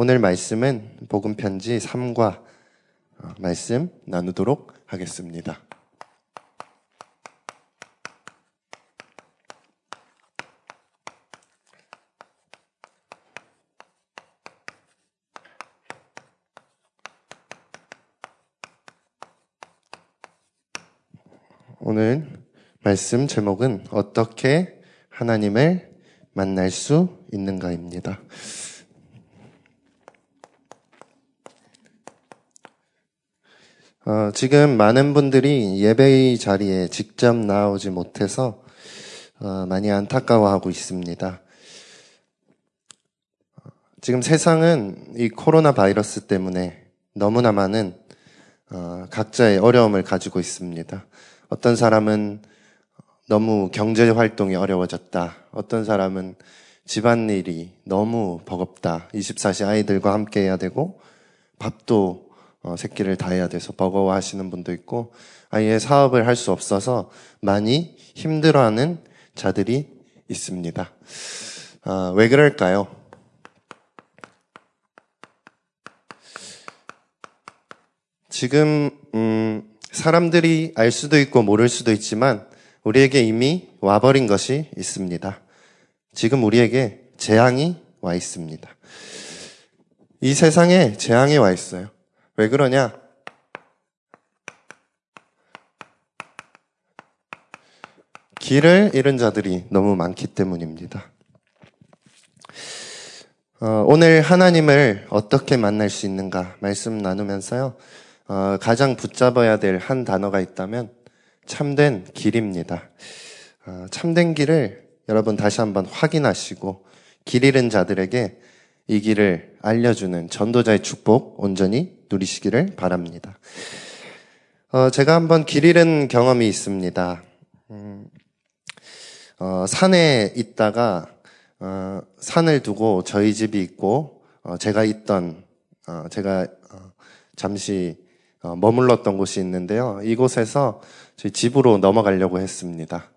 오늘 말씀은 복음 편지 3과 어, 말씀 나누도록 하겠습니다. 오늘 말씀 제목은 어떻게 하나님을 만날 수 있는가입니다. 어, 지금 많은 분들이 예배의 자리에 직접 나오지 못해서 어, 많이 안타까워하고 있습니다. 지금 세상은 이 코로나 바이러스 때문에 너무나 많은 어, 각자의 어려움을 가지고 있습니다. 어떤 사람은 너무 경제 활동이 어려워졌다. 어떤 사람은 집안일이 너무 버겁다. 24시 아이들과 함께 해야 되고 밥도 어, 새끼를 다 해야 돼서 버거워하시는 분도 있고 아예 사업을 할 수 없어서 많이 힘들어하는 자들이 있습니다. 아, 왜 그럴까요? 지금 음, 사람들이 알 수도 있고 모를 수도 있지만 우리에게 이미 와버린 것이 있습니다. 지금 우리에게 재앙이 와 있습니다. 이 세상에 재앙이 와 있어요. 왜 그러냐? 길을 잃은 자들이 너무 많기 때문입니다. 어, 오늘 하나님을 어떻게 만날 수 있는가 말씀 나누면서요. 어, 가장 붙잡아야 될 한 단어가 있다면 참된 길입니다. 어, 참된 길을 여러분 다시 한번 확인하시고 길 잃은 자들에게 이 길을 알려주는 전도자의 축복 온전히 누리시기를 바랍니다. 어, 제가 한번 길 잃은 경험이 있습니다. 음, 어, 산에 있다가 어, 산을 두고 저희 집이 있고 어, 제가 있던 어, 제가 어, 잠시 머물렀던 곳이 있는데요. 이곳에서 저희 집으로 넘어가려고 했습니다.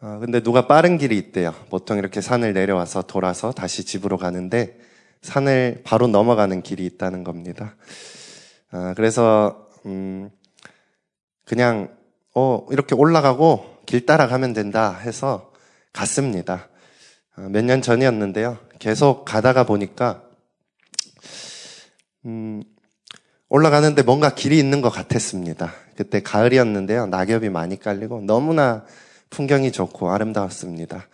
근데 누가 빠른 길이 있대요. 보통 이렇게 산을 내려와서 돌아서 다시 집으로 가는데 산을 바로 넘어가는 길이 있다는 겁니다. 아, 그래서 음, 그냥 어 이렇게 올라가고 길 따라가면 된다 해서 갔습니다. 아, 몇년 전이었는데요. 계속 가다가 보니까 음, 올라가는데 뭔가 길이 있는 것 같았습니다. 그때 가을이었는데요. 낙엽이 많이 깔리고 너무나 풍경이 좋고 아름다웠습니다.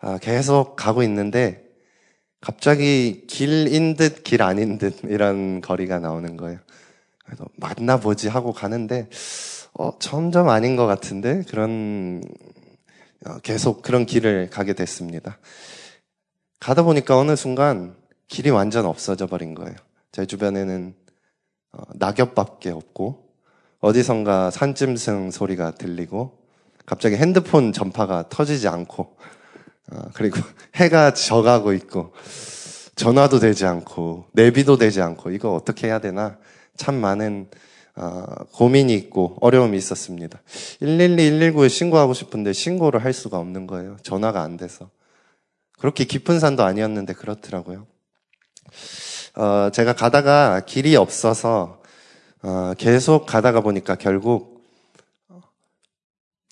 아, 계속 가고 있는데 갑자기 길인 듯 길 아닌 듯 이런 거리가 나오는 거예요. 그래서 만나보지 하고 가는데 어, 점점 아닌 것 같은데 그런 어, 계속 그런 길을 가게 됐습니다. 가다 보니까 어느 순간 길이 완전 없어져 버린 거예요. 제 주변에는 어, 낙엽밖에 없고 어디선가 산짐승 소리가 들리고 갑자기 핸드폰 전파가 터지지 않고 어, 그리고 해가 져가고 있고 전화도 되지 않고 내비도 되지 않고 이거 어떻게 해야 되나 참 많은 어, 고민이 있고 어려움이 있었습니다. 112, 119에 신고하고 싶은데 신고를 할 수가 없는 거예요. 전화가 안 돼서. 그렇게 깊은 산도 아니었는데 그렇더라고요. 어, 제가 가다가 길이 없어서 어, 계속 가다가 보니까 결국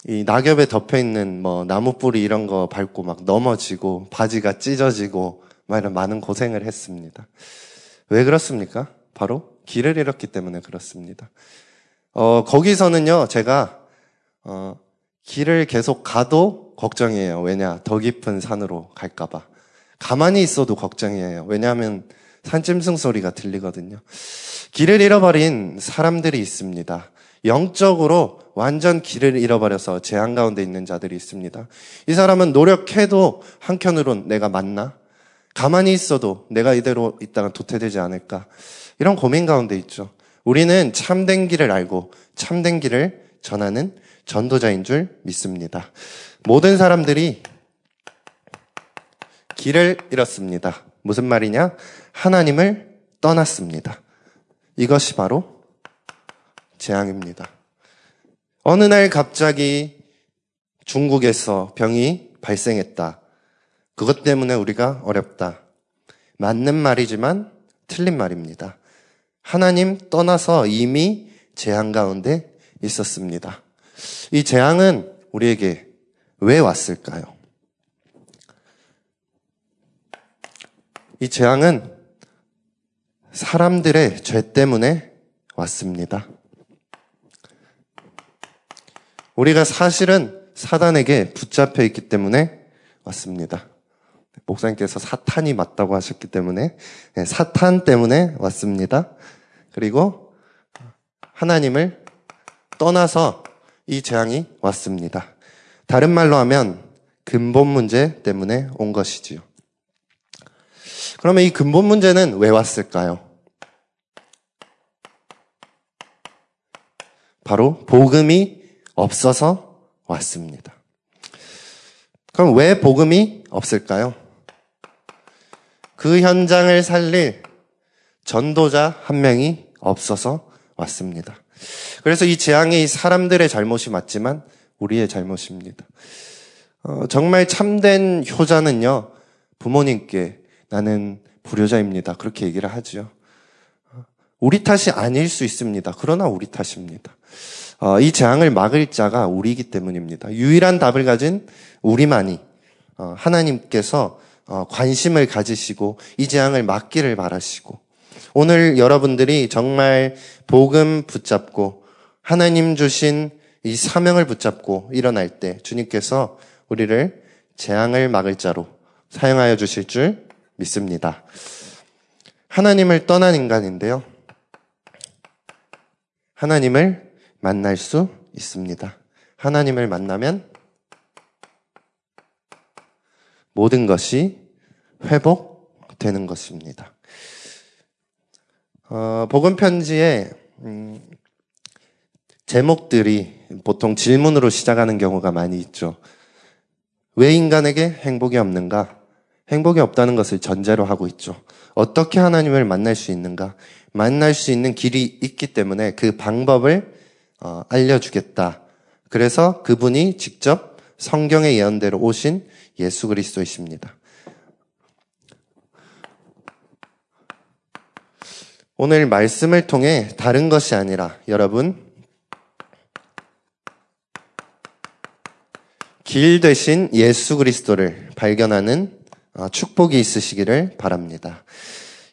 이 낙엽에 덮여 있는 뭐 나무 뿌리 이런 거 밟고 막 넘어지고 바지가 찢어지고 막 이런 많은 고생을 했습니다. 왜 그렇습니까? 바로 길을 잃었기 때문에 그렇습니다. 어, 거기서는요, 제가, 어, 길을 계속 가도 걱정이에요. 왜냐, 더 깊은 산으로 갈까봐. 가만히 있어도 걱정이에요. 왜냐하면 산짐승 소리가 들리거든요. 길을 잃어버린 사람들이 있습니다. 영적으로 완전 길을 잃어버려서 재앙 가운데 있는 자들이 있습니다. 이 사람은 노력해도 한켠으론 내가 맞나? 가만히 있어도 내가 이대로 있다가 도태되지 않을까? 이런 고민 가운데 있죠. 우리는 참된 길을 알고 참된 길을 전하는 전도자인 줄 믿습니다. 모든 사람들이 길을 잃었습니다. 무슨 말이냐? 하나님을 떠났습니다. 이것이 바로 재앙입니다. 어느 날 갑자기 중국에서 병이 발생했다. 그것 때문에 우리가 어렵다. 맞는 말이지만 틀린 말입니다. 하나님 떠나서 이미 재앙 가운데 있었습니다. 이 재앙은 우리에게 왜 왔을까요? 이 재앙은 사람들의 죄 때문에 왔습니다. 우리가 사실은 사단에게 붙잡혀 있기 때문에 왔습니다. 목사님께서 사탄이 맞다고 하셨기 때문에 네, 사탄 때문에 왔습니다. 그리고 하나님을 떠나서 이 재앙이 왔습니다. 다른 말로 하면 근본 문제 때문에 온 것이지요. 그러면 이 근본 문제는 왜 왔을까요? 바로 복음이 없어서 왔습니다. 그럼 왜 복음이 없을까요? 그 현장을 살릴 전도자 한 명이 없어서 왔습니다. 그래서 이 재앙이 사람들의 잘못이 맞지만 우리의 잘못입니다. 어, 정말 참된 효자는요, 부모님께 나는 불효자입니다. 그렇게 얘기를 하죠. 우리 탓이 아닐 수 있습니다. 그러나 우리 탓입니다. 어, 이 재앙을 막을 자가 우리이기 때문입니다. 유일한 답을 가진 우리만이 어, 하나님께서 어, 관심을 가지시고 이 재앙을 막기를 바라시고 오늘 여러분들이 정말 복음 붙잡고 하나님 주신 이 사명을 붙잡고 일어날 때 주님께서 우리를 재앙을 막을 자로 사용하여 주실 줄 믿습니다. 하나님을 떠난 인간인데요. 하나님을 만날 수 있습니다. 하나님을 만나면 모든 것이 회복되는 것입니다. 어, 복음 편지에 음, 제목들이 보통 질문으로 시작하는 경우가 많이 있죠. 왜 인간에게 행복이 없는가? 행복이 없다는 것을 전제로 하고 있죠. 어떻게 하나님을 만날 수 있는가? 만날 수 있는 길이 있기 때문에 그 방법을 어, 알려주겠다. 그래서 그분이 직접 성경의 예언대로 오신 예수 그리스도이십니다. 오늘 말씀을 통해 다른 것이 아니라 여러분 길 대신 예수 그리스도를 발견하는 어, 축복이 있으시기를 바랍니다.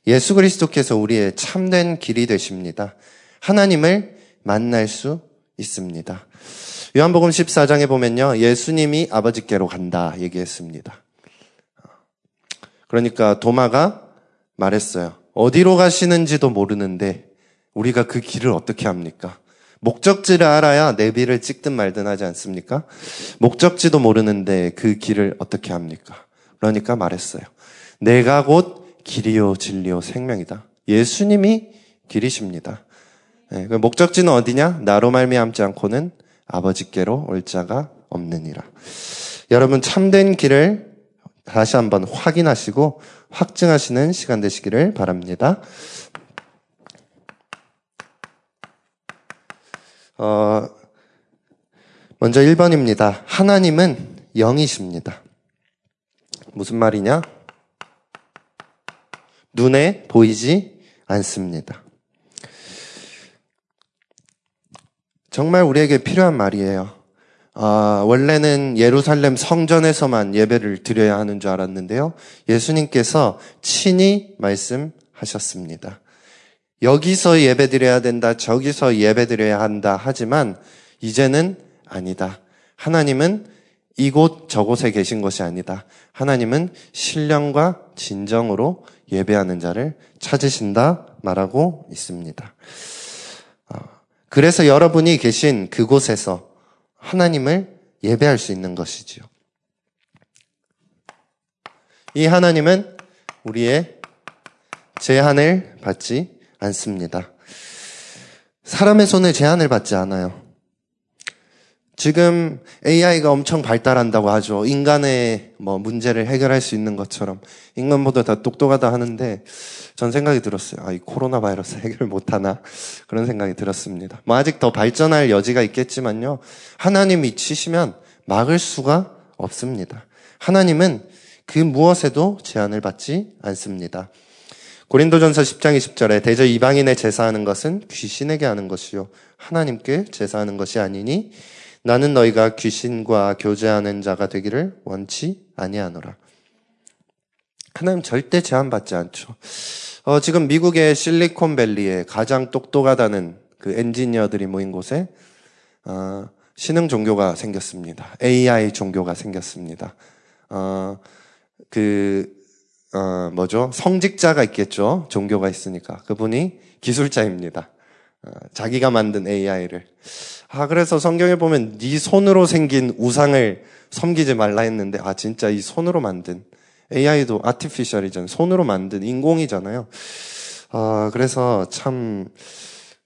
예수 그리스도께서 우리의 참된 길이 되십니다. 하나님을 만날 수 있습니다. 요한복음 14장에 보면요. 예수님이 아버지께로 간다 얘기했습니다. 그러니까 도마가 말했어요. 어디로 가시는지도 모르는데 우리가 그 길을 어떻게 합니까? 목적지를 알아야 내비를 찍든 말든 하지 않습니까? 목적지도 모르는데 그 길을 어떻게 합니까? 그러니까 말했어요. 내가 곧 길이요 진리요 생명이다. 예수님이 길이십니다. 네, 그 목적지는 어디냐? 나로 말미암지 않고는 아버지께로 올 자가 없느니라. 여러분 참된 길을 다시 한번 확인하시고 확증하시는 시간 되시기를 바랍니다. 어, 먼저 1번입니다. 하나님은 영이십니다. 무슨 말이냐? 눈에 보이지 않습니다. 정말 우리에게 필요한 말이에요. 아, 원래는 예루살렘 성전에서만 예배를 드려야 하는 줄 알았는데요. 예수님께서 친히 말씀하셨습니다. 여기서 예배 드려야 된다, 저기서 예배 드려야 한다 하지만 이제는 아니다. 하나님은 이곳 저곳에 계신 것이 아니다. 하나님은 신령과 진정으로 예배하는 자를 찾으신다 말하고 있습니다. 그래서 여러분이 계신 그곳에서 하나님을 예배할 수 있는 것이지요. 이 하나님은 우리의 제한을 받지 않습니다. 사람의 손에 제한을 받지 않아요. 지금 AI가 엄청 발달한다고 하죠. 인간의 뭐 문제를 해결할 수 있는 것처럼 인간보다 다 똑똑하다 하는데 전 생각이 들었어요. 아, 이 코로나 바이러스 해결 못하나? 그런 생각이 들었습니다. 뭐 아직 더 발전할 여지가 있겠지만요. 하나님이 치시면 막을 수가 없습니다. 하나님은 그 무엇에도 제한을 받지 않습니다. 고린도전서 10장 20절에 대저 이방인의 제사하는 것은 귀신에게 하는 것이요 하나님께 제사하는 것이 아니니 나는 너희가 귀신과 교제하는 자가 되기를 원치 아니하노라. 하나님 절대 제한받지 않죠. 어, 지금 미국의 실리콘밸리에 가장 똑똑하다는 그 엔지니어들이 모인 곳에 어, 신흥 종교가 생겼습니다. AI 종교가 생겼습니다. 어, 그, 어, 뭐죠? 성직자가 있겠죠? 종교가 있으니까. 그분이 기술자입니다. 어, 자기가 만든 AI를. 아, 그래서 성경에 보면 네 손으로 생긴 우상을 섬기지 말라 했는데, 아, 진짜 이 손으로 만든 AI도 아티피셜이잖아요. 손으로 만든 인공이잖아요. 아, 그래서 참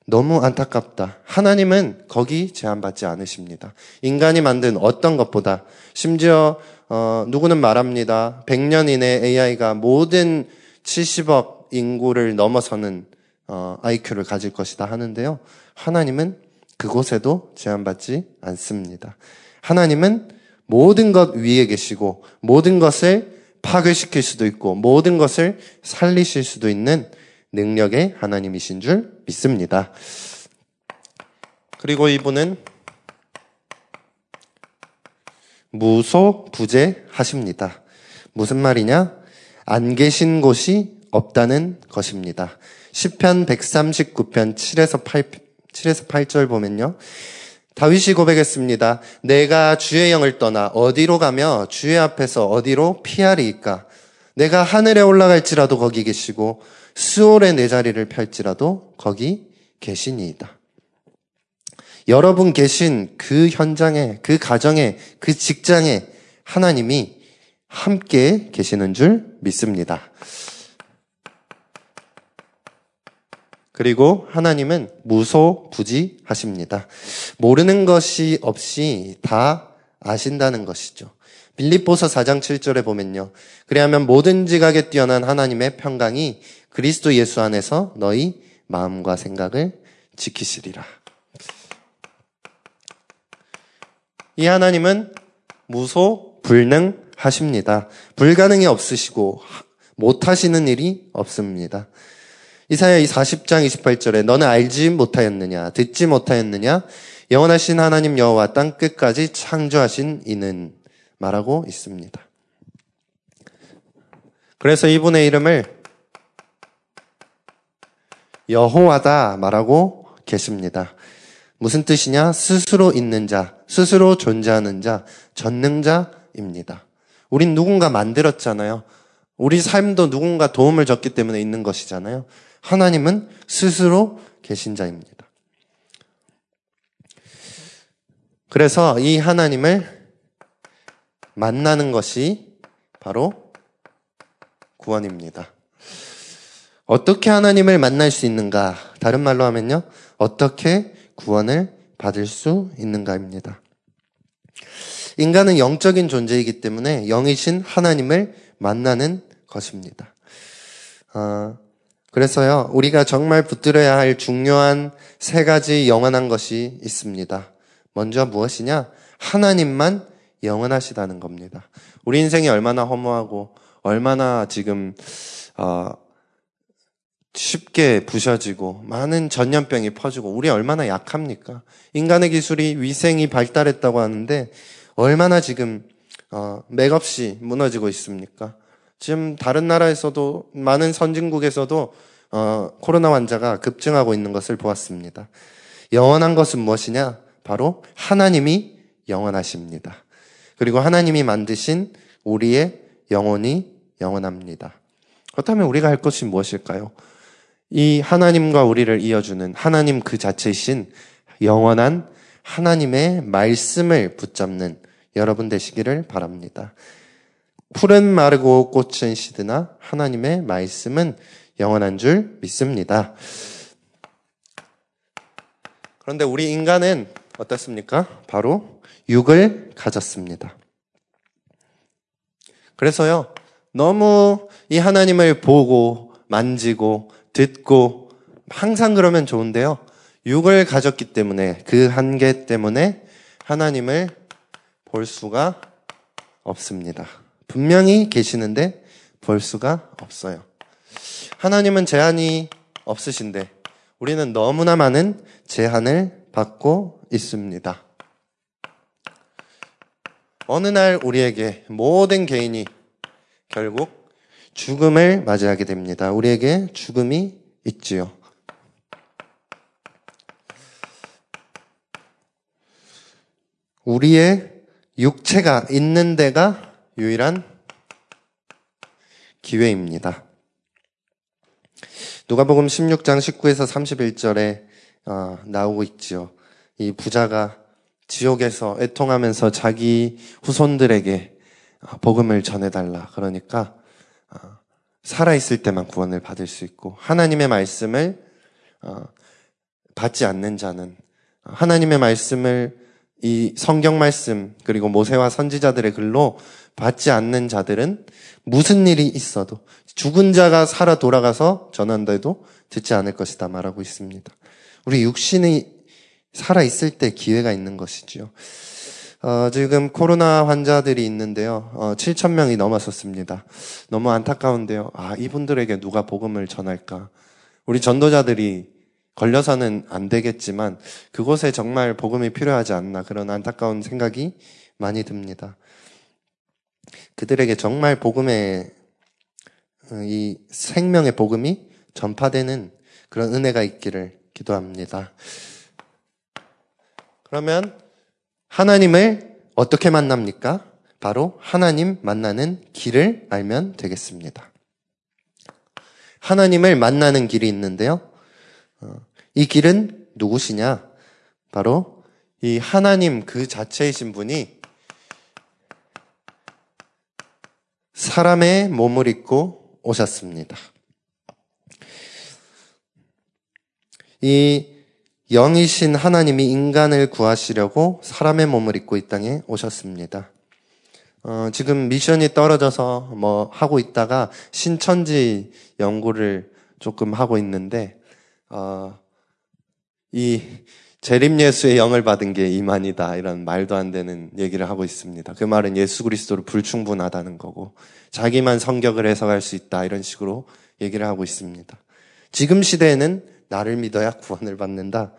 너무 안타깝다. 하나님은 거기 제한받지 않으십니다. 인간이 만든 어떤 것보다 심지어 어, 누구는 말합니다. 100년 이내 AI가 모든 70억 인구를 넘어서는 어, IQ를 가질 것이다 하는데요. 하나님은 그곳에도 제한받지 않습니다. 하나님은 모든 것 위에 계시고 모든 것을 파괴시킬 수도 있고 모든 것을 살리실 수도 있는 능력의 하나님이신 줄 믿습니다. 그리고 이분은 무소 부재하십니다. 무슨 말이냐? 안 계신 곳이 없다는 것입니다. 10편 139편 7에서 8, 7에서 8절 보면요. 다윗이 고백했습니다. 내가 주의 영을 떠나 어디로 가며 주의 앞에서 어디로 피하리이까? 내가 하늘에 올라갈지라도 거기 계시고 수월의 내 자리를 펼지라도 거기 계시니이다. 여러분 계신 그 현장에, 그 가정에, 그 직장에 하나님이 함께 계시는 줄 믿습니다. 그리고 하나님은 무소부지하십니다. 모르는 것이 없이 다 아신다는 것이죠. 빌립보서 4장 7절에 보면요. 그래야면 모든 지각에 뛰어난 하나님의 평강이 그리스도 예수 안에서 너희 마음과 생각을 지키시리라. 이 하나님은 무소 불능하십니다. 불가능이 없으시고 못하시는 일이 없습니다. 이사야 40장 28절에 너는 알지 못하였느냐 듣지 못하였느냐 영원하신 하나님 여호와 땅 끝까지 창조하신 이는 말하고 있습니다. 그래서 이분의 이름을 여호와다 말하고 계십니다. 무슨 뜻이냐? 스스로 있는 자, 스스로 존재하는 자, 전능자입니다. 우린 누군가 만들었잖아요. 우리 삶도 누군가 도움을 줬기 때문에 있는 것이잖아요. 하나님은 스스로 계신 자입니다. 그래서 이 하나님을 만나는 것이 바로 구원입니다. 어떻게 하나님을 만날 수 있는가? 다른 말로 하면요. 어떻게 구원을 받을 수 있는가입니다. 인간은 영적인 존재이기 때문에 영이신 하나님을 만나는 것입니다. 어, 그래서요, 우리가 정말 붙들어야 할 중요한 세 가지 영원한 것이 있습니다. 먼저 무엇이냐? 하나님만 영원하시다는 겁니다. 우리 인생이 얼마나 허무하고 얼마나 지금 어, 쉽게 부셔지고 많은 전염병이 퍼지고 우리 얼마나 약합니까? 인간의 기술이 위생이 발달했다고 하는데 얼마나 지금 어, 맥없이 무너지고 있습니까? 지금 다른 나라에서도 많은 선진국에서도 어, 코로나 환자가 급증하고 있는 것을 보았습니다. 영원한 것은 무엇이냐? 바로 하나님이 영원하십니다. 그리고 하나님이 만드신 우리의 영혼이 영원합니다. 그렇다면 우리가 할 것이 무엇일까요? 이 하나님과 우리를 이어주는 하나님 그 자체이신 영원한 하나님의 말씀을 붙잡는 여러분 되시기를 바랍니다. 풀은 마르고 꽃은 시드나 하나님의 말씀은 영원한 줄 믿습니다. 그런데 우리 인간은 어떻습니까? 바로 육을 가졌습니다. 그래서요, 너무 이 하나님을 보고 만지고 듣고 항상 그러면 좋은데요. 육을 가졌기 때문에 그 한계 때문에 하나님을 볼 수가 없습니다. 분명히 계시는데 볼 수가 없어요. 하나님은 제한이 없으신데 우리는 너무나 많은 제한을 받고 있습니다. 어느 날 우리에게 모든 개인이 결국 죽음을 맞이하게 됩니다. 우리에게 죽음이 있지요. 우리의 육체가 있는 데가 유일한 기회입니다. 누가복음 16장 19에서 31절에 어, 나오고 있지요. 이 부자가 지옥에서 애통하면서 자기 후손들에게 어, 복음을 전해달라. 그러니까 어, 살아있을 때만 구원을 받을 수 있고 하나님의 말씀을 어, 받지 않는 자는 하나님의 말씀을 이 성경 말씀 그리고 모세와 선지자들의 글로 받지 않는 자들은 무슨 일이 있어도 죽은 자가 살아 돌아가서 전한다 해도 듣지 않을 것이다 말하고 있습니다. 우리 육신이 살아 있을 때 기회가 있는 것이지요. 어, 지금 코로나 환자들이 있는데요. 어, 7천 명이 넘었었습니다. 너무 안타까운데요. 아, 이분들에게 누가 복음을 전할까? 우리 전도자들이 걸려서는 안 되겠지만 그곳에 정말 복음이 필요하지 않나 그런 안타까운 생각이 많이 듭니다. 그들에게 정말 복음의 어, 이 생명의 복음이 전파되는 그런 은혜가 있기를 기도합니다. 그러면 하나님을 어떻게 만납니까? 바로 하나님 만나는 길을 알면 되겠습니다. 하나님을 만나는 길이 있는데요. 어, 이 길은 누구시냐? 바로 이 하나님 그 자체이신 분이 사람의 몸을 입고 오셨습니다. 이 영이신 하나님이 인간을 구하시려고 사람의 몸을 입고 이 땅에 오셨습니다. 어, 지금 미션이 떨어져서 뭐 하고 있다가 신천지 연구를 조금 하고 있는데, 어, 이 재림 예수의 영을 받은 게 이만이다 이런 말도 안 되는 얘기를 하고 있습니다. 그 말은 예수 그리스도로 불충분하다는 거고 자기만 성격을 해석할 수 있다 이런 식으로 얘기를 하고 있습니다. 지금 시대에는 나를 믿어야 구원을 받는다.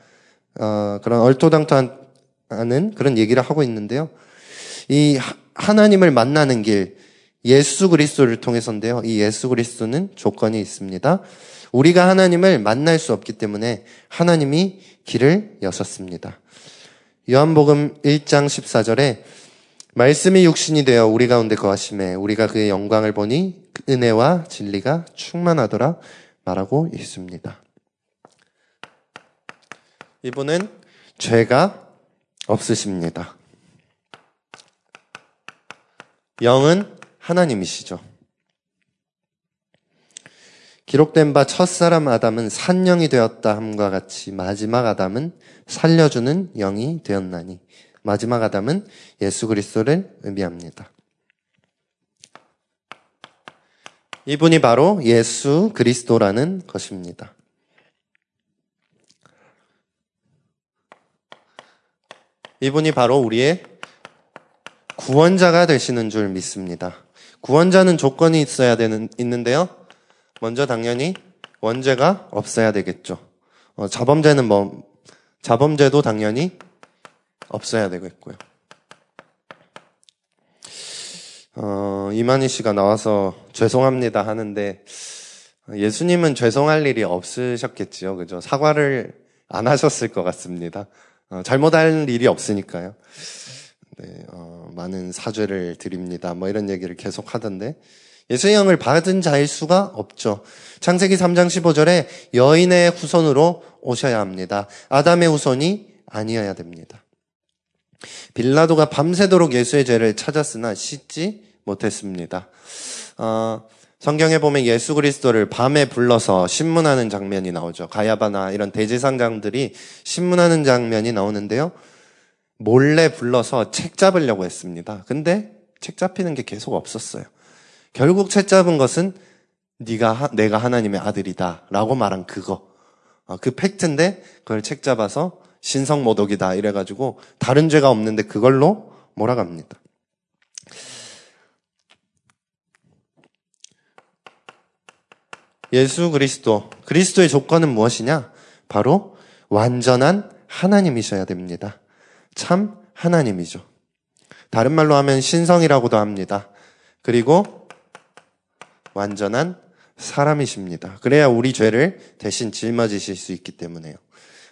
어, 그런 얼토당토하는 그런 얘기를 하고 있는데요. 이 하나님을 만나는 길, 예수 그리스도를 통해서인데요. 이 예수 그리스도는 조건이 있습니다. 우리가 하나님을 만날 수 없기 때문에 하나님이 길을 여셨습니다. 요한복음 1장 14절에 말씀이 육신이 되어 우리 가운데 거하심에 우리가 그의 영광을 보니 은혜와 진리가 충만하더라 말하고 있습니다. 이분은 죄가 없으십니다. 영은 하나님이시죠. 기록된 바 첫사람 아담은 산영이 되었다 함과 같이 마지막 아담은 살려주는 영이 되었나니 마지막 아담은 예수 그리스도를 의미합니다. 이분이 바로 예수 그리스도라는 것입니다. 이분이 바로 우리의 구원자가 되시는 줄 믿습니다. 구원자는 조건이 있어야 되는, 있는데요. 먼저 당연히 원죄가 없어야 되겠죠. 어, 자범죄는 뭐, 자범죄도 당연히 없어야 되겠고요. 어, 이만희 씨가 나와서 죄송합니다 하는데, 예수님은 죄송할 일이 없으셨겠지요. 그죠? 사과를 안 하셨을 것 같습니다. 어, 잘못할 일이 없으니까요. 네, 어, 많은 사죄를 드립니다. 뭐 이런 얘기를 계속 하던데 예수의 영을 받은 자일 수가 없죠. 창세기 3장 15절에 여인의 후손으로 오셔야 합니다. 아담의 후손이 아니어야 됩니다. 빌라도가 밤새도록 예수의 죄를 찾았으나 씻지 못했습니다. 어, 성경에 보면 예수 그리스도를 밤에 불러서 신문하는 장면이 나오죠. 가야바나 이런 대제상장들이 신문하는 장면이 나오는데요. 몰래 불러서 책 잡으려고 했습니다. 근데 책 잡히는 게 계속 없었어요. 결국 채잡은 것은 네가 하, 내가 하나님의 아들이다라고 말한 그거 어, 그 팩트인데 그걸 책잡아서 신성 모독이다 이래가지고 다른 죄가 없는데 그걸로 몰아갑니다. 예수 그리스도 그리스도의 조건은 무엇이냐? 바로 완전한 하나님이셔야 됩니다. 참 하나님이죠. 다른 말로 하면 신성이라고도 합니다. 그리고 완전한 사람이십니다. 그래야 우리 죄를 대신 짊어지실 수 있기 때문에요.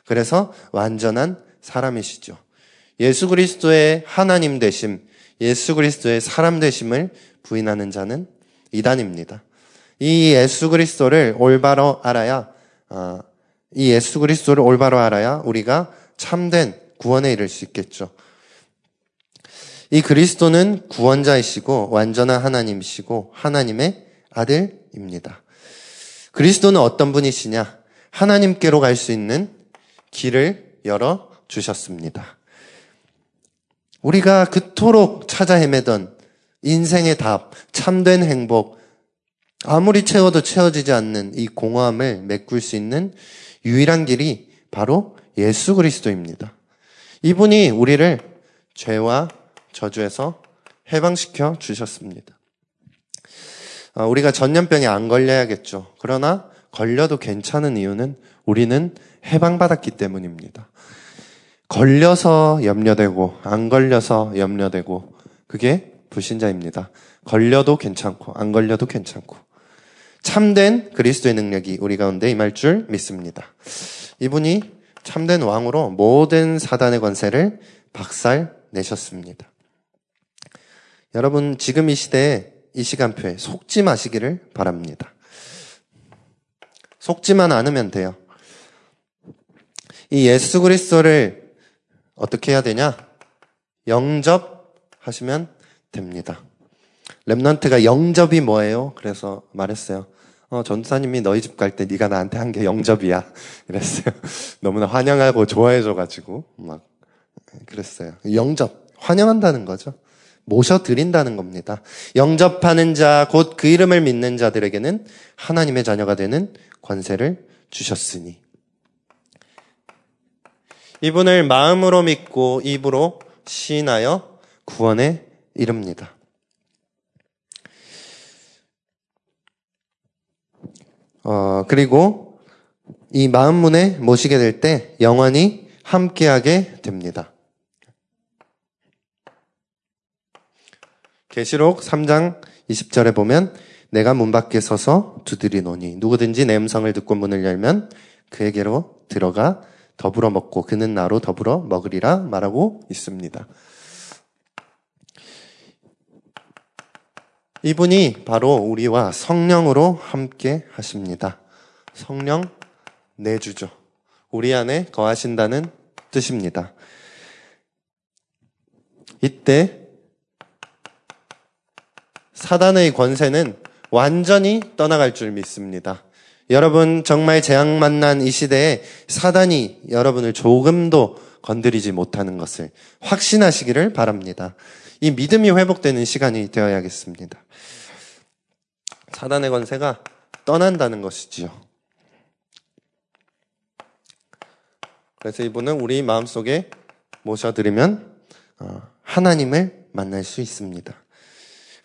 그래서 완전한 사람이시죠. 예수 그리스도의 하나님 되심, 예수 그리스도의 사람 되심을 부인하는 자는 이단입니다. 이 예수 그리스도를 올바로 알아야 어, 이 예수 그리스도를 올바로 알아야 우리가 참된 구원에 이를 수 있겠죠. 이 그리스도는 구원자이시고 완전한 하나님이시고 하나님의 아들입니다. 그리스도는 어떤 분이시냐? 하나님께로 갈 수 있는 길을 열어 주셨습니다. 우리가 그토록 찾아 헤매던 인생의 답, 참된 행복, 아무리 채워도 채워지지 않는 이 공허함을 메꿀 수 있는 유일한 길이 바로 예수 그리스도입니다. 이분이 우리를 죄와 저주에서 해방시켜 주셨습니다. 아, 우리가 전염병에 안 걸려야겠죠. 그러나 걸려도 괜찮은 이유는 우리는 해방받았기 때문입니다. 걸려서 염려되고 안 걸려서 염려되고 그게 불신자입니다. 걸려도 괜찮고 안 걸려도 괜찮고 참된 그리스도의 능력이 우리 가운데 임할 줄 믿습니다. 이분이 참된 왕으로 모든 사단의 권세를 박살 내셨습니다. 여러분 지금 이 시대에 이 시간표에 속지 마시기를 바랍니다. 속지만 않으면 돼요. 이 예수 그리스도를 어떻게 해야 되냐? 영접하시면 됩니다. 랩런트가 영접이 뭐예요? 그래서 말했어요. 어, 전사님이 너희 집 갈 때 네가 나한테 한 게 영접이야. 이랬어요. 너무나 환영하고 좋아해줘가지고 막 그랬어요. 영접 환영한다는 거죠. 모셔드린다는 겁니다. 영접하는 자, 곧 그 이름을 믿는 자들에게는 하나님의 자녀가 되는 권세를 주셨으니. 이분을 마음으로 믿고 입으로 시인하여 구원에 이릅니다. 어, 그리고 이 마음문에 모시게 될 때 영원히 함께하게 됩니다. 계시록 3장 20절에 보면 내가 문 밖에 서서 두드리노니 누구든지 내 음성을 듣고 문을 열면 그에게로 들어가 더불어 먹고 그는 나로 더불어 먹으리라 말하고 있습니다. 이분이 바로 우리와 성령으로 함께 하십니다. 성령 내주죠. 우리 안에 거하신다는 뜻입니다. 이때 사단의 권세는 완전히 떠나갈 줄 믿습니다. 여러분 정말 재앙 만난 이 시대에 사단이 여러분을 조금도 건드리지 못하는 것을 확신하시기를 바랍니다. 이 믿음이 회복되는 시간이 되어야겠습니다. 사단의 권세가 떠난다는 것이지요. 그래서 이분은 우리 마음속에 모셔드리면 어, 하나님을 만날 수 있습니다.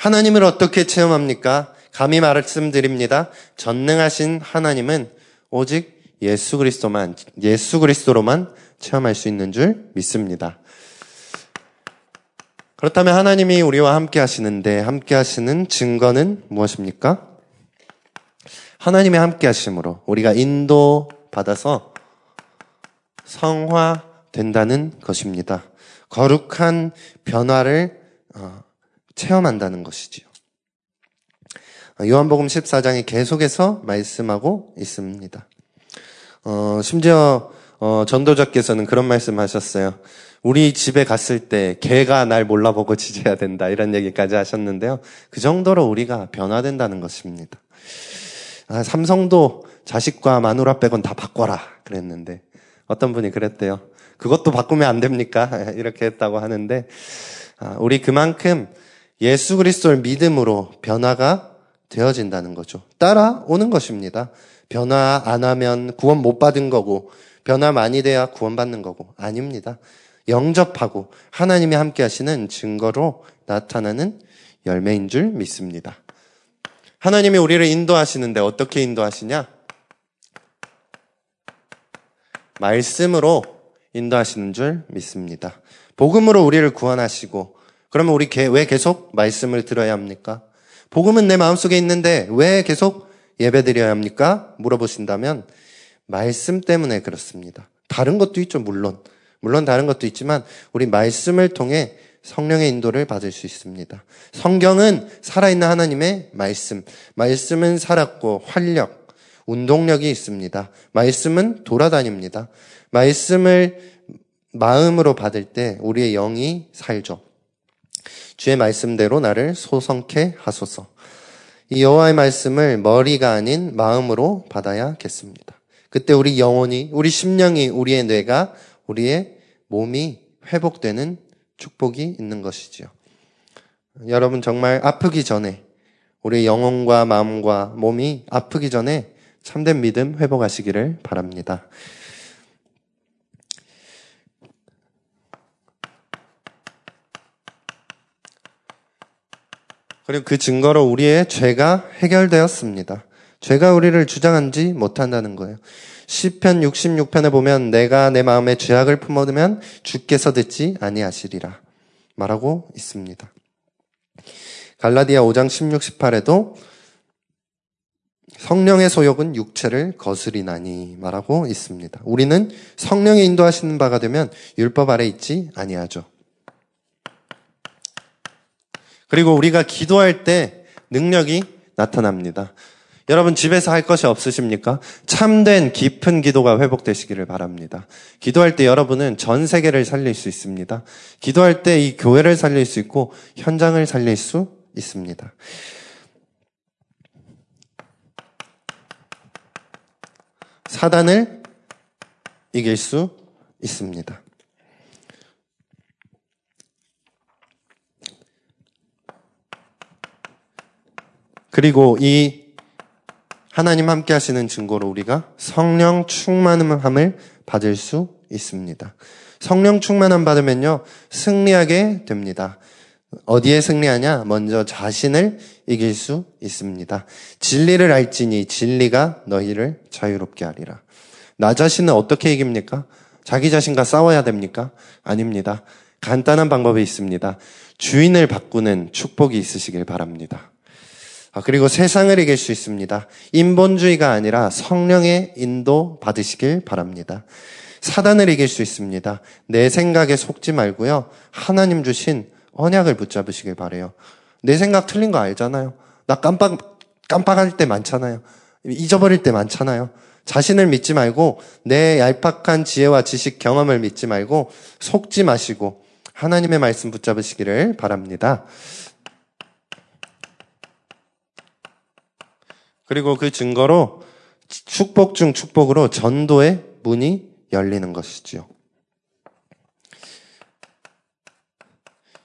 하나님을 어떻게 체험합니까? 감히 말씀드립니다. 전능하신 하나님은 오직 예수 그리스도만, 예수 그리스도로만 체험할 수 있는 줄 믿습니다. 그렇다면 하나님이 우리와 함께 하시는데 함께 하시는 증거는 무엇입니까? 하나님의 함께 하심으로 우리가 인도 받아서 성화 된다는 것입니다. 거룩한 변화를 어, 체험한다는 것이지요. 요한복음 14장에 계속해서 말씀하고 있습니다. 어, 심지어 어, 전도자께서는 그런 말씀하셨어요. 우리 집에 갔을 때 개가 날 몰라보고 지져야 된다 이런 얘기까지 하셨는데요. 그 정도로 우리가 변화된다는 것입니다. 아, 삼성도 자식과 마누라 빼곤 다 바꿔라 그랬는데 어떤 분이 그랬대요. 그것도 바꾸면 안 됩니까? 이렇게 했다고 하는데 아, 우리 그만큼 예수 그리스도를 믿음으로 변화가 되어진다는 거죠. 따라오는 것입니다. 변화 안 하면 구원 못 받은 거고, 변화 많이 돼야 구원받는 거고, 아닙니다. 영접하고 하나님이 함께 하시는 증거로 나타나는 열매인 줄 믿습니다. 하나님이 우리를 인도하시는데 어떻게 인도하시냐? 말씀으로 인도하시는 줄 믿습니다. 복음으로 우리를 구원하시고 그러면 우리 왜 계속 말씀을 들어야 합니까? 복음은 내 마음속에 있는데 왜 계속 예배 드려야 합니까? 물어보신다면 말씀 때문에 그렇습니다. 다른 것도 있죠, 물론. 물론 다른 것도 있지만 우리 말씀을 통해 성령의 인도를 받을 수 있습니다. 성경은 살아있는 하나님의 말씀. 말씀은 살았고 활력, 운동력이 있습니다. 말씀은 돌아다닙니다. 말씀을 마음으로 받을 때 우리의 영이 살죠. 주의 말씀대로 나를 소성케 하소서. 이 여호와의 말씀을 머리가 아닌 마음으로 받아야겠습니다. 그때 우리 영혼이, 우리 심령이, 우리의 뇌가, 우리의 몸이 회복되는 축복이 있는 것이지요. 여러분 정말 아프기 전에 우리 영혼과 마음과 몸이 아프기 전에 참된 믿음 회복하시기를 바랍니다. 그리고 그 증거로 우리의 죄가 해결되었습니다. 죄가 우리를 주장하지 못한다는 거예요. 시편 66편에 보면 내가 내 마음에 죄악을 품어두면 주께서 듣지 아니하시리라 말하고 있습니다. 갈라디아 5장 16, 18에도 성령의 소욕은 육체를 거스리나니 말하고 있습니다. 우리는 성령의 인도하시는 바가 되면 율법 아래 있지 아니하죠. 그리고 우리가 기도할 때 능력이 나타납니다. 여러분 집에서 할 것이 없으십니까? 참된 깊은 기도가 회복되시기를 바랍니다. 기도할 때 여러분은 전 세계를 살릴 수 있습니다. 기도할 때 이 교회를 살릴 수 있고 현장을 살릴 수 있습니다. 사단을 이길 수 있습니다. 그리고 이 하나님 함께 하시는 증거로 우리가 성령 충만함을 받을 수 있습니다. 성령 충만함 받으면요, 승리하게 됩니다. 어디에 승리하냐? 먼저 자신을 이길 수 있습니다. 진리를 알지니 진리가 너희를 자유롭게 하리라. 나 자신은 어떻게 이깁니까? 자기 자신과 싸워야 됩니까? 아닙니다. 간단한 방법이 있습니다. 주인을 바꾸는 축복이 있으시길 바랍니다. 아, 그리고 세상을 이길 수 있습니다. 인본주의가 아니라 성령의 인도 받으시길 바랍니다. 사단을 이길 수 있습니다. 내 생각에 속지 말고요. 하나님 주신 언약을 붙잡으시길 바래요. 내 생각 틀린 거 알잖아요. 나 깜빡 깜빡할 때 많잖아요. 잊어버릴 때 많잖아요. 자신을 믿지 말고 내 얄팍한 지혜와 지식 경험을 믿지 말고 속지 마시고 하나님의 말씀 붙잡으시기를 바랍니다. 그리고 그 증거로 축복 중 축복으로 전도의 문이 열리는 것이지요.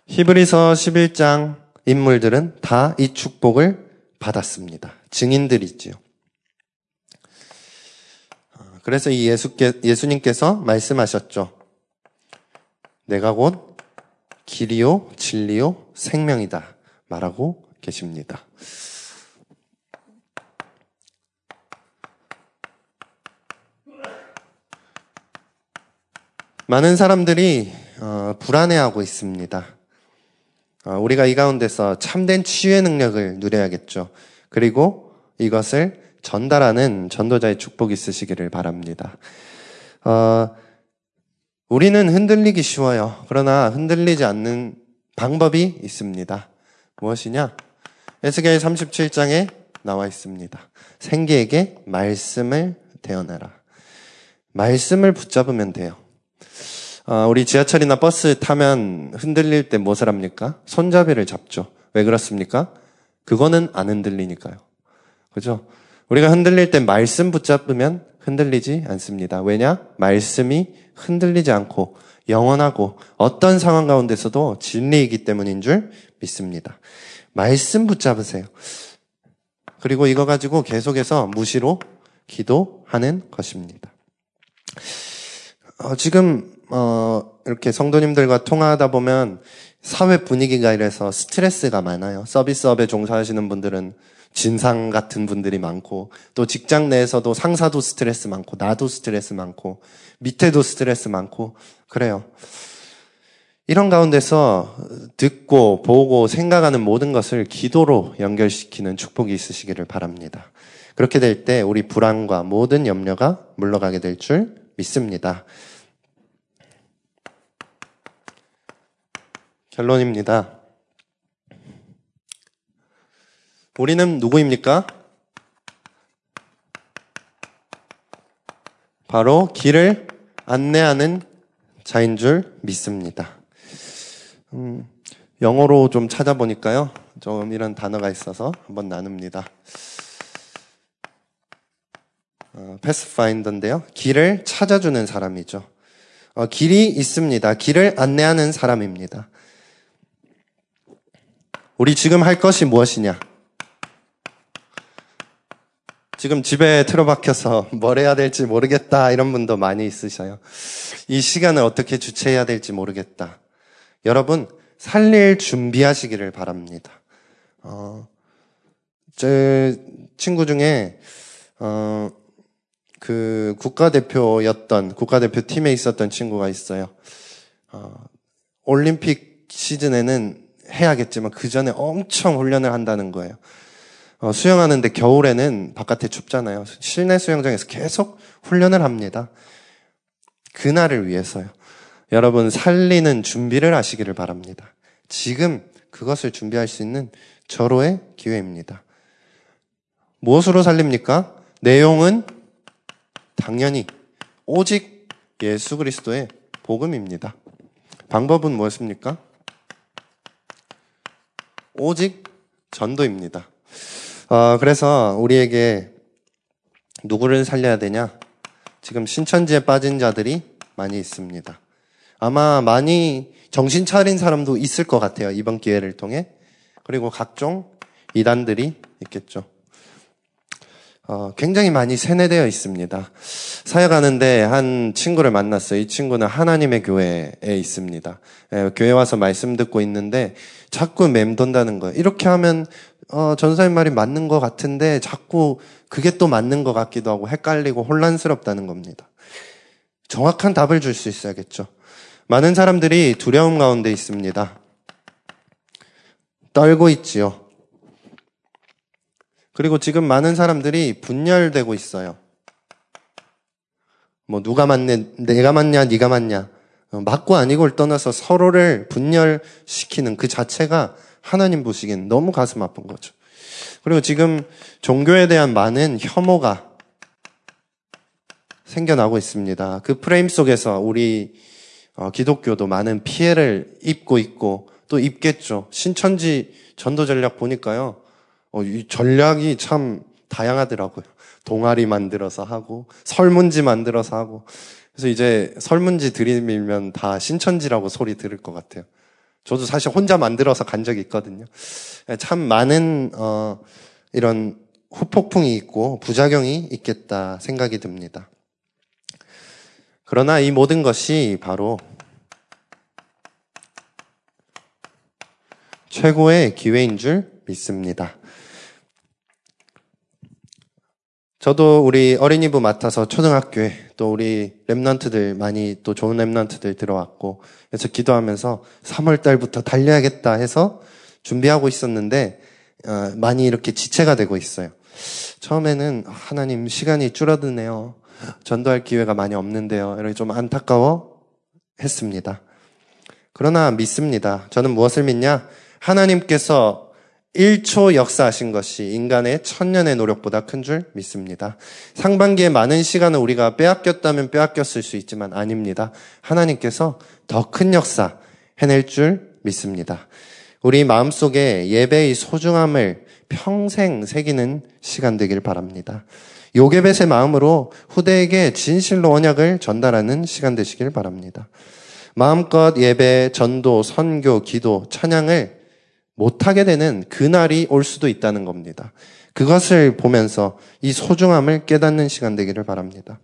히브리서 11장 인물들은 다 이 축복을 받았습니다. 증인들이지요. 그래서 이 예수께, 예수님께서 말씀하셨죠. 내가 곧 길이요, 진리요, 생명이다. 말하고 계십니다. 많은 사람들이 어, 불안해하고 있습니다. 어, 우리가 이 가운데서 참된 치유의 능력을 누려야겠죠. 그리고 이것을 전달하는 전도자의 축복이 있으시기를 바랍니다. 어, 우리는 흔들리기 쉬워요. 그러나 흔들리지 않는 방법이 있습니다. 무엇이냐? 에스겔 37장에 나와 있습니다. 생계에게 말씀을 대어내라. 말씀을 붙잡으면 돼요. 어, 우리 지하철이나 버스 타면 흔들릴 때 무엇을 합니까? 손잡이를 잡죠. 왜 그렇습니까? 그거는 안 흔들리니까요. 그죠? 우리가 흔들릴 때 말씀 붙잡으면 흔들리지 않습니다. 왜냐? 말씀이 흔들리지 않고 영원하고 어떤 상황 가운데서도 진리이기 때문인 줄 믿습니다. 말씀 붙잡으세요. 그리고 이거 가지고 계속해서 무시로 기도하는 것입니다. 어, 지금 어, 이렇게 성도님들과 통화하다 보면 사회 분위기가 이래서 스트레스가 많아요. 서비스업에 종사하시는 분들은 진상 같은 분들이 많고 또 직장 내에서도 상사도 스트레스 많고 나도 스트레스 많고 밑에도 스트레스 많고 그래요. 이런 가운데서 듣고 보고 생각하는 모든 것을 기도로 연결시키는 축복이 있으시기를 바랍니다. 그렇게 될 때 우리 불안과 모든 염려가 물러가게 될 줄 믿습니다. 결론입니다. 우리는 누구입니까? 바로 길을 안내하는 자인 줄 믿습니다. 음, 영어로 좀 찾아보니까요. 좀 이런 단어가 있어서 한번 나눕니다. 어, 패스파인더인데요. 길을 찾아주는 사람이죠. 어, 길이 있습니다. 길을 안내하는 사람입니다. 우리 지금 할 것이 무엇이냐? 지금 집에 틀어박혀서 뭘 해야 될지 모르겠다 이런 분도 많이 있으셔요. 이 시간을 어떻게 주체해야 될지 모르겠다. 여러분 살릴 준비하시기를 바랍니다. 어, 제 친구 중에 어, 그 국가대표였던 국가대표 팀에 있었던 친구가 있어요. 어, 올림픽 시즌에는 해야겠지만 그 전에 엄청 훈련을 한다는 거예요. 어, 수영하는데 겨울에는 바깥에 춥잖아요. 실내 수영장에서 계속 훈련을 합니다. 그날을 위해서요. 여러분 살리는 준비를 하시기를 바랍니다. 지금 그것을 준비할 수 있는 절호의 기회입니다. 무엇으로 살립니까? 내용은 당연히 오직 예수 그리스도의 복음입니다. 방법은 무엇입니까? 오직 전도입니다. 어, 그래서 우리에게 누구를 살려야 되냐? 지금 신천지에 빠진 자들이 많이 있습니다. 아마 많이 정신 차린 사람도 있을 것 같아요. 이번 기회를 통해. 그리고 각종 이단들이 있겠죠. 어, 굉장히 많이 세뇌되어 있습니다. 사역하는데 한 친구를 만났어요. 이 친구는 하나님의 교회에 있습니다. 예, 교회 와서 말씀 듣고 있는데 자꾸 맴돈다는 거예요. 이렇게 하면 어, 전사님 말이 맞는 것 같은데 자꾸 그게 또 맞는 것 같기도 하고 헷갈리고 혼란스럽다는 겁니다. 정확한 답을 줄 수 있어야겠죠. 많은 사람들이 두려움 가운데 있습니다. 떨고 있지요. 그리고 지금 많은 사람들이 분열되고 있어요. 뭐 누가 맞네, 내가 맞냐, 네가 맞냐. 어, 맞고 아니고를 떠나서 서로를 분열시키는 그 자체가 하나님 보시기엔 너무 가슴 아픈 거죠. 그리고 지금 종교에 대한 많은 혐오가 생겨나고 있습니다. 그 프레임 속에서 우리 어, 기독교도 많은 피해를 입고 있고 또 입겠죠. 신천지 전도 전략 보니까요. 어, 이 전략이 참 다양하더라고요. 동아리 만들어서 하고 설문지 만들어서 하고 그래서 이제 설문지 들이밀면 다 신천지라고 소리 들을 것 같아요. 저도 사실 혼자 만들어서 간 적이 있거든요. 참 많은 어, 이런 후폭풍이 있고 부작용이 있겠다 생각이 듭니다. 그러나 이 모든 것이 바로 최고의 기회인 줄 믿습니다. 저도 우리 어린이부 맡아서 초등학교에 또 우리 랩런트들 많이 또 좋은 랩런트들 들어왔고 그래서 기도하면서 3월 달부터 달려야겠다 해서 준비하고 있었는데 어, 많이 이렇게 지체가 되고 있어요. 처음에는 하나님 시간이 줄어드네요. 전도할 기회가 많이 없는데요. 이렇게 좀 안타까워 했습니다. 그러나 믿습니다. 저는 무엇을 믿냐? 하나님께서 1초 역사하신 것이 인간의 천년의 노력보다 큰 줄 믿습니다. 상반기에 많은 시간을 우리가 빼앗겼다면 빼앗겼을 수 있지만 아닙니다. 하나님께서 더 큰 역사 해낼 줄 믿습니다. 우리 마음속에 예배의 소중함을 평생 새기는 시간 되길 바랍니다. 요게벳의 마음으로 후대에게 진실로 언약을 전달하는 시간 되시길 바랍니다. 마음껏 예배, 전도, 선교, 기도, 찬양을 못하게 되는 그날이 올 수도 있다는 겁니다. 그것을 보면서 이 소중함을 깨닫는 시간 되기를 바랍니다.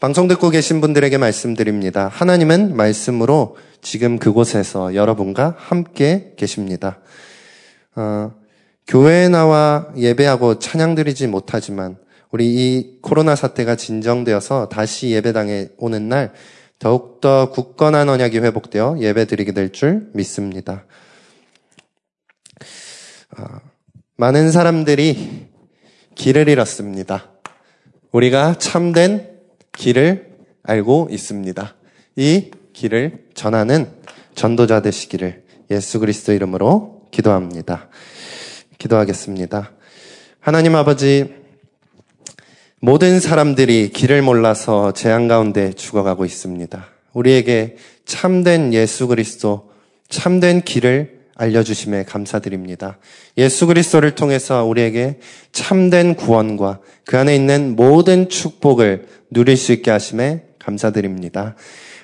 방송 듣고 계신 분들에게 말씀드립니다. 하나님은 말씀으로 지금 그곳에서 여러분과 함께 계십니다. 어, 교회에 나와 예배하고 찬양 드리지 못하지만 우리 이 코로나 사태가 진정되어서 다시 예배당에 오는 날 더욱더 굳건한 언약이 회복되어 예배 드리게 될 줄 믿습니다. 아, 많은 사람들이 길을 잃었습니다. 우리가 참된 길을 알고 있습니다. 이 길을 전하는 전도자 되시기를 예수 그리스도 이름으로 기도합니다. 기도하겠습니다. 하나님 아버지, 모든 사람들이 길을 몰라서 재앙 가운데 죽어가고 있습니다. 우리에게 참된 예수 그리스도, 참된 길을 알려주심에 감사드립니다. 예수 그리스도를 통해서 우리에게 참된 구원과 그 안에 있는 모든 축복을 누릴 수 있게 하심에 감사드립니다.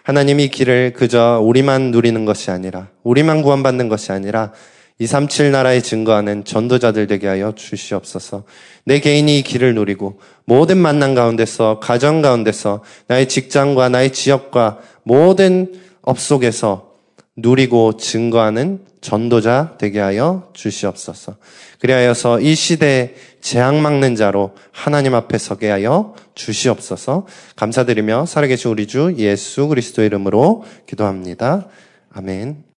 하나님 이 길을 그저 우리만 누리는 것이 아니라, 우리만 구원받는 것이 아니라, 237 나라에 증거하는 전도자들 되게 하여 주시옵소서. 내 개인이 이 길을 누리고 모든 만남 가운데서 가정 가운데서 나의 직장과 나의 지역과 모든 업 속에서 누리고 증거하는 전도자 되게 하여 주시옵소서. 그리하여서 이 시대에 재앙 막는 자로 하나님 앞에 서게 하여 주시옵소서. 감사드리며 살아계신 우리 주 예수 그리스도 이름으로 기도합니다. 아멘.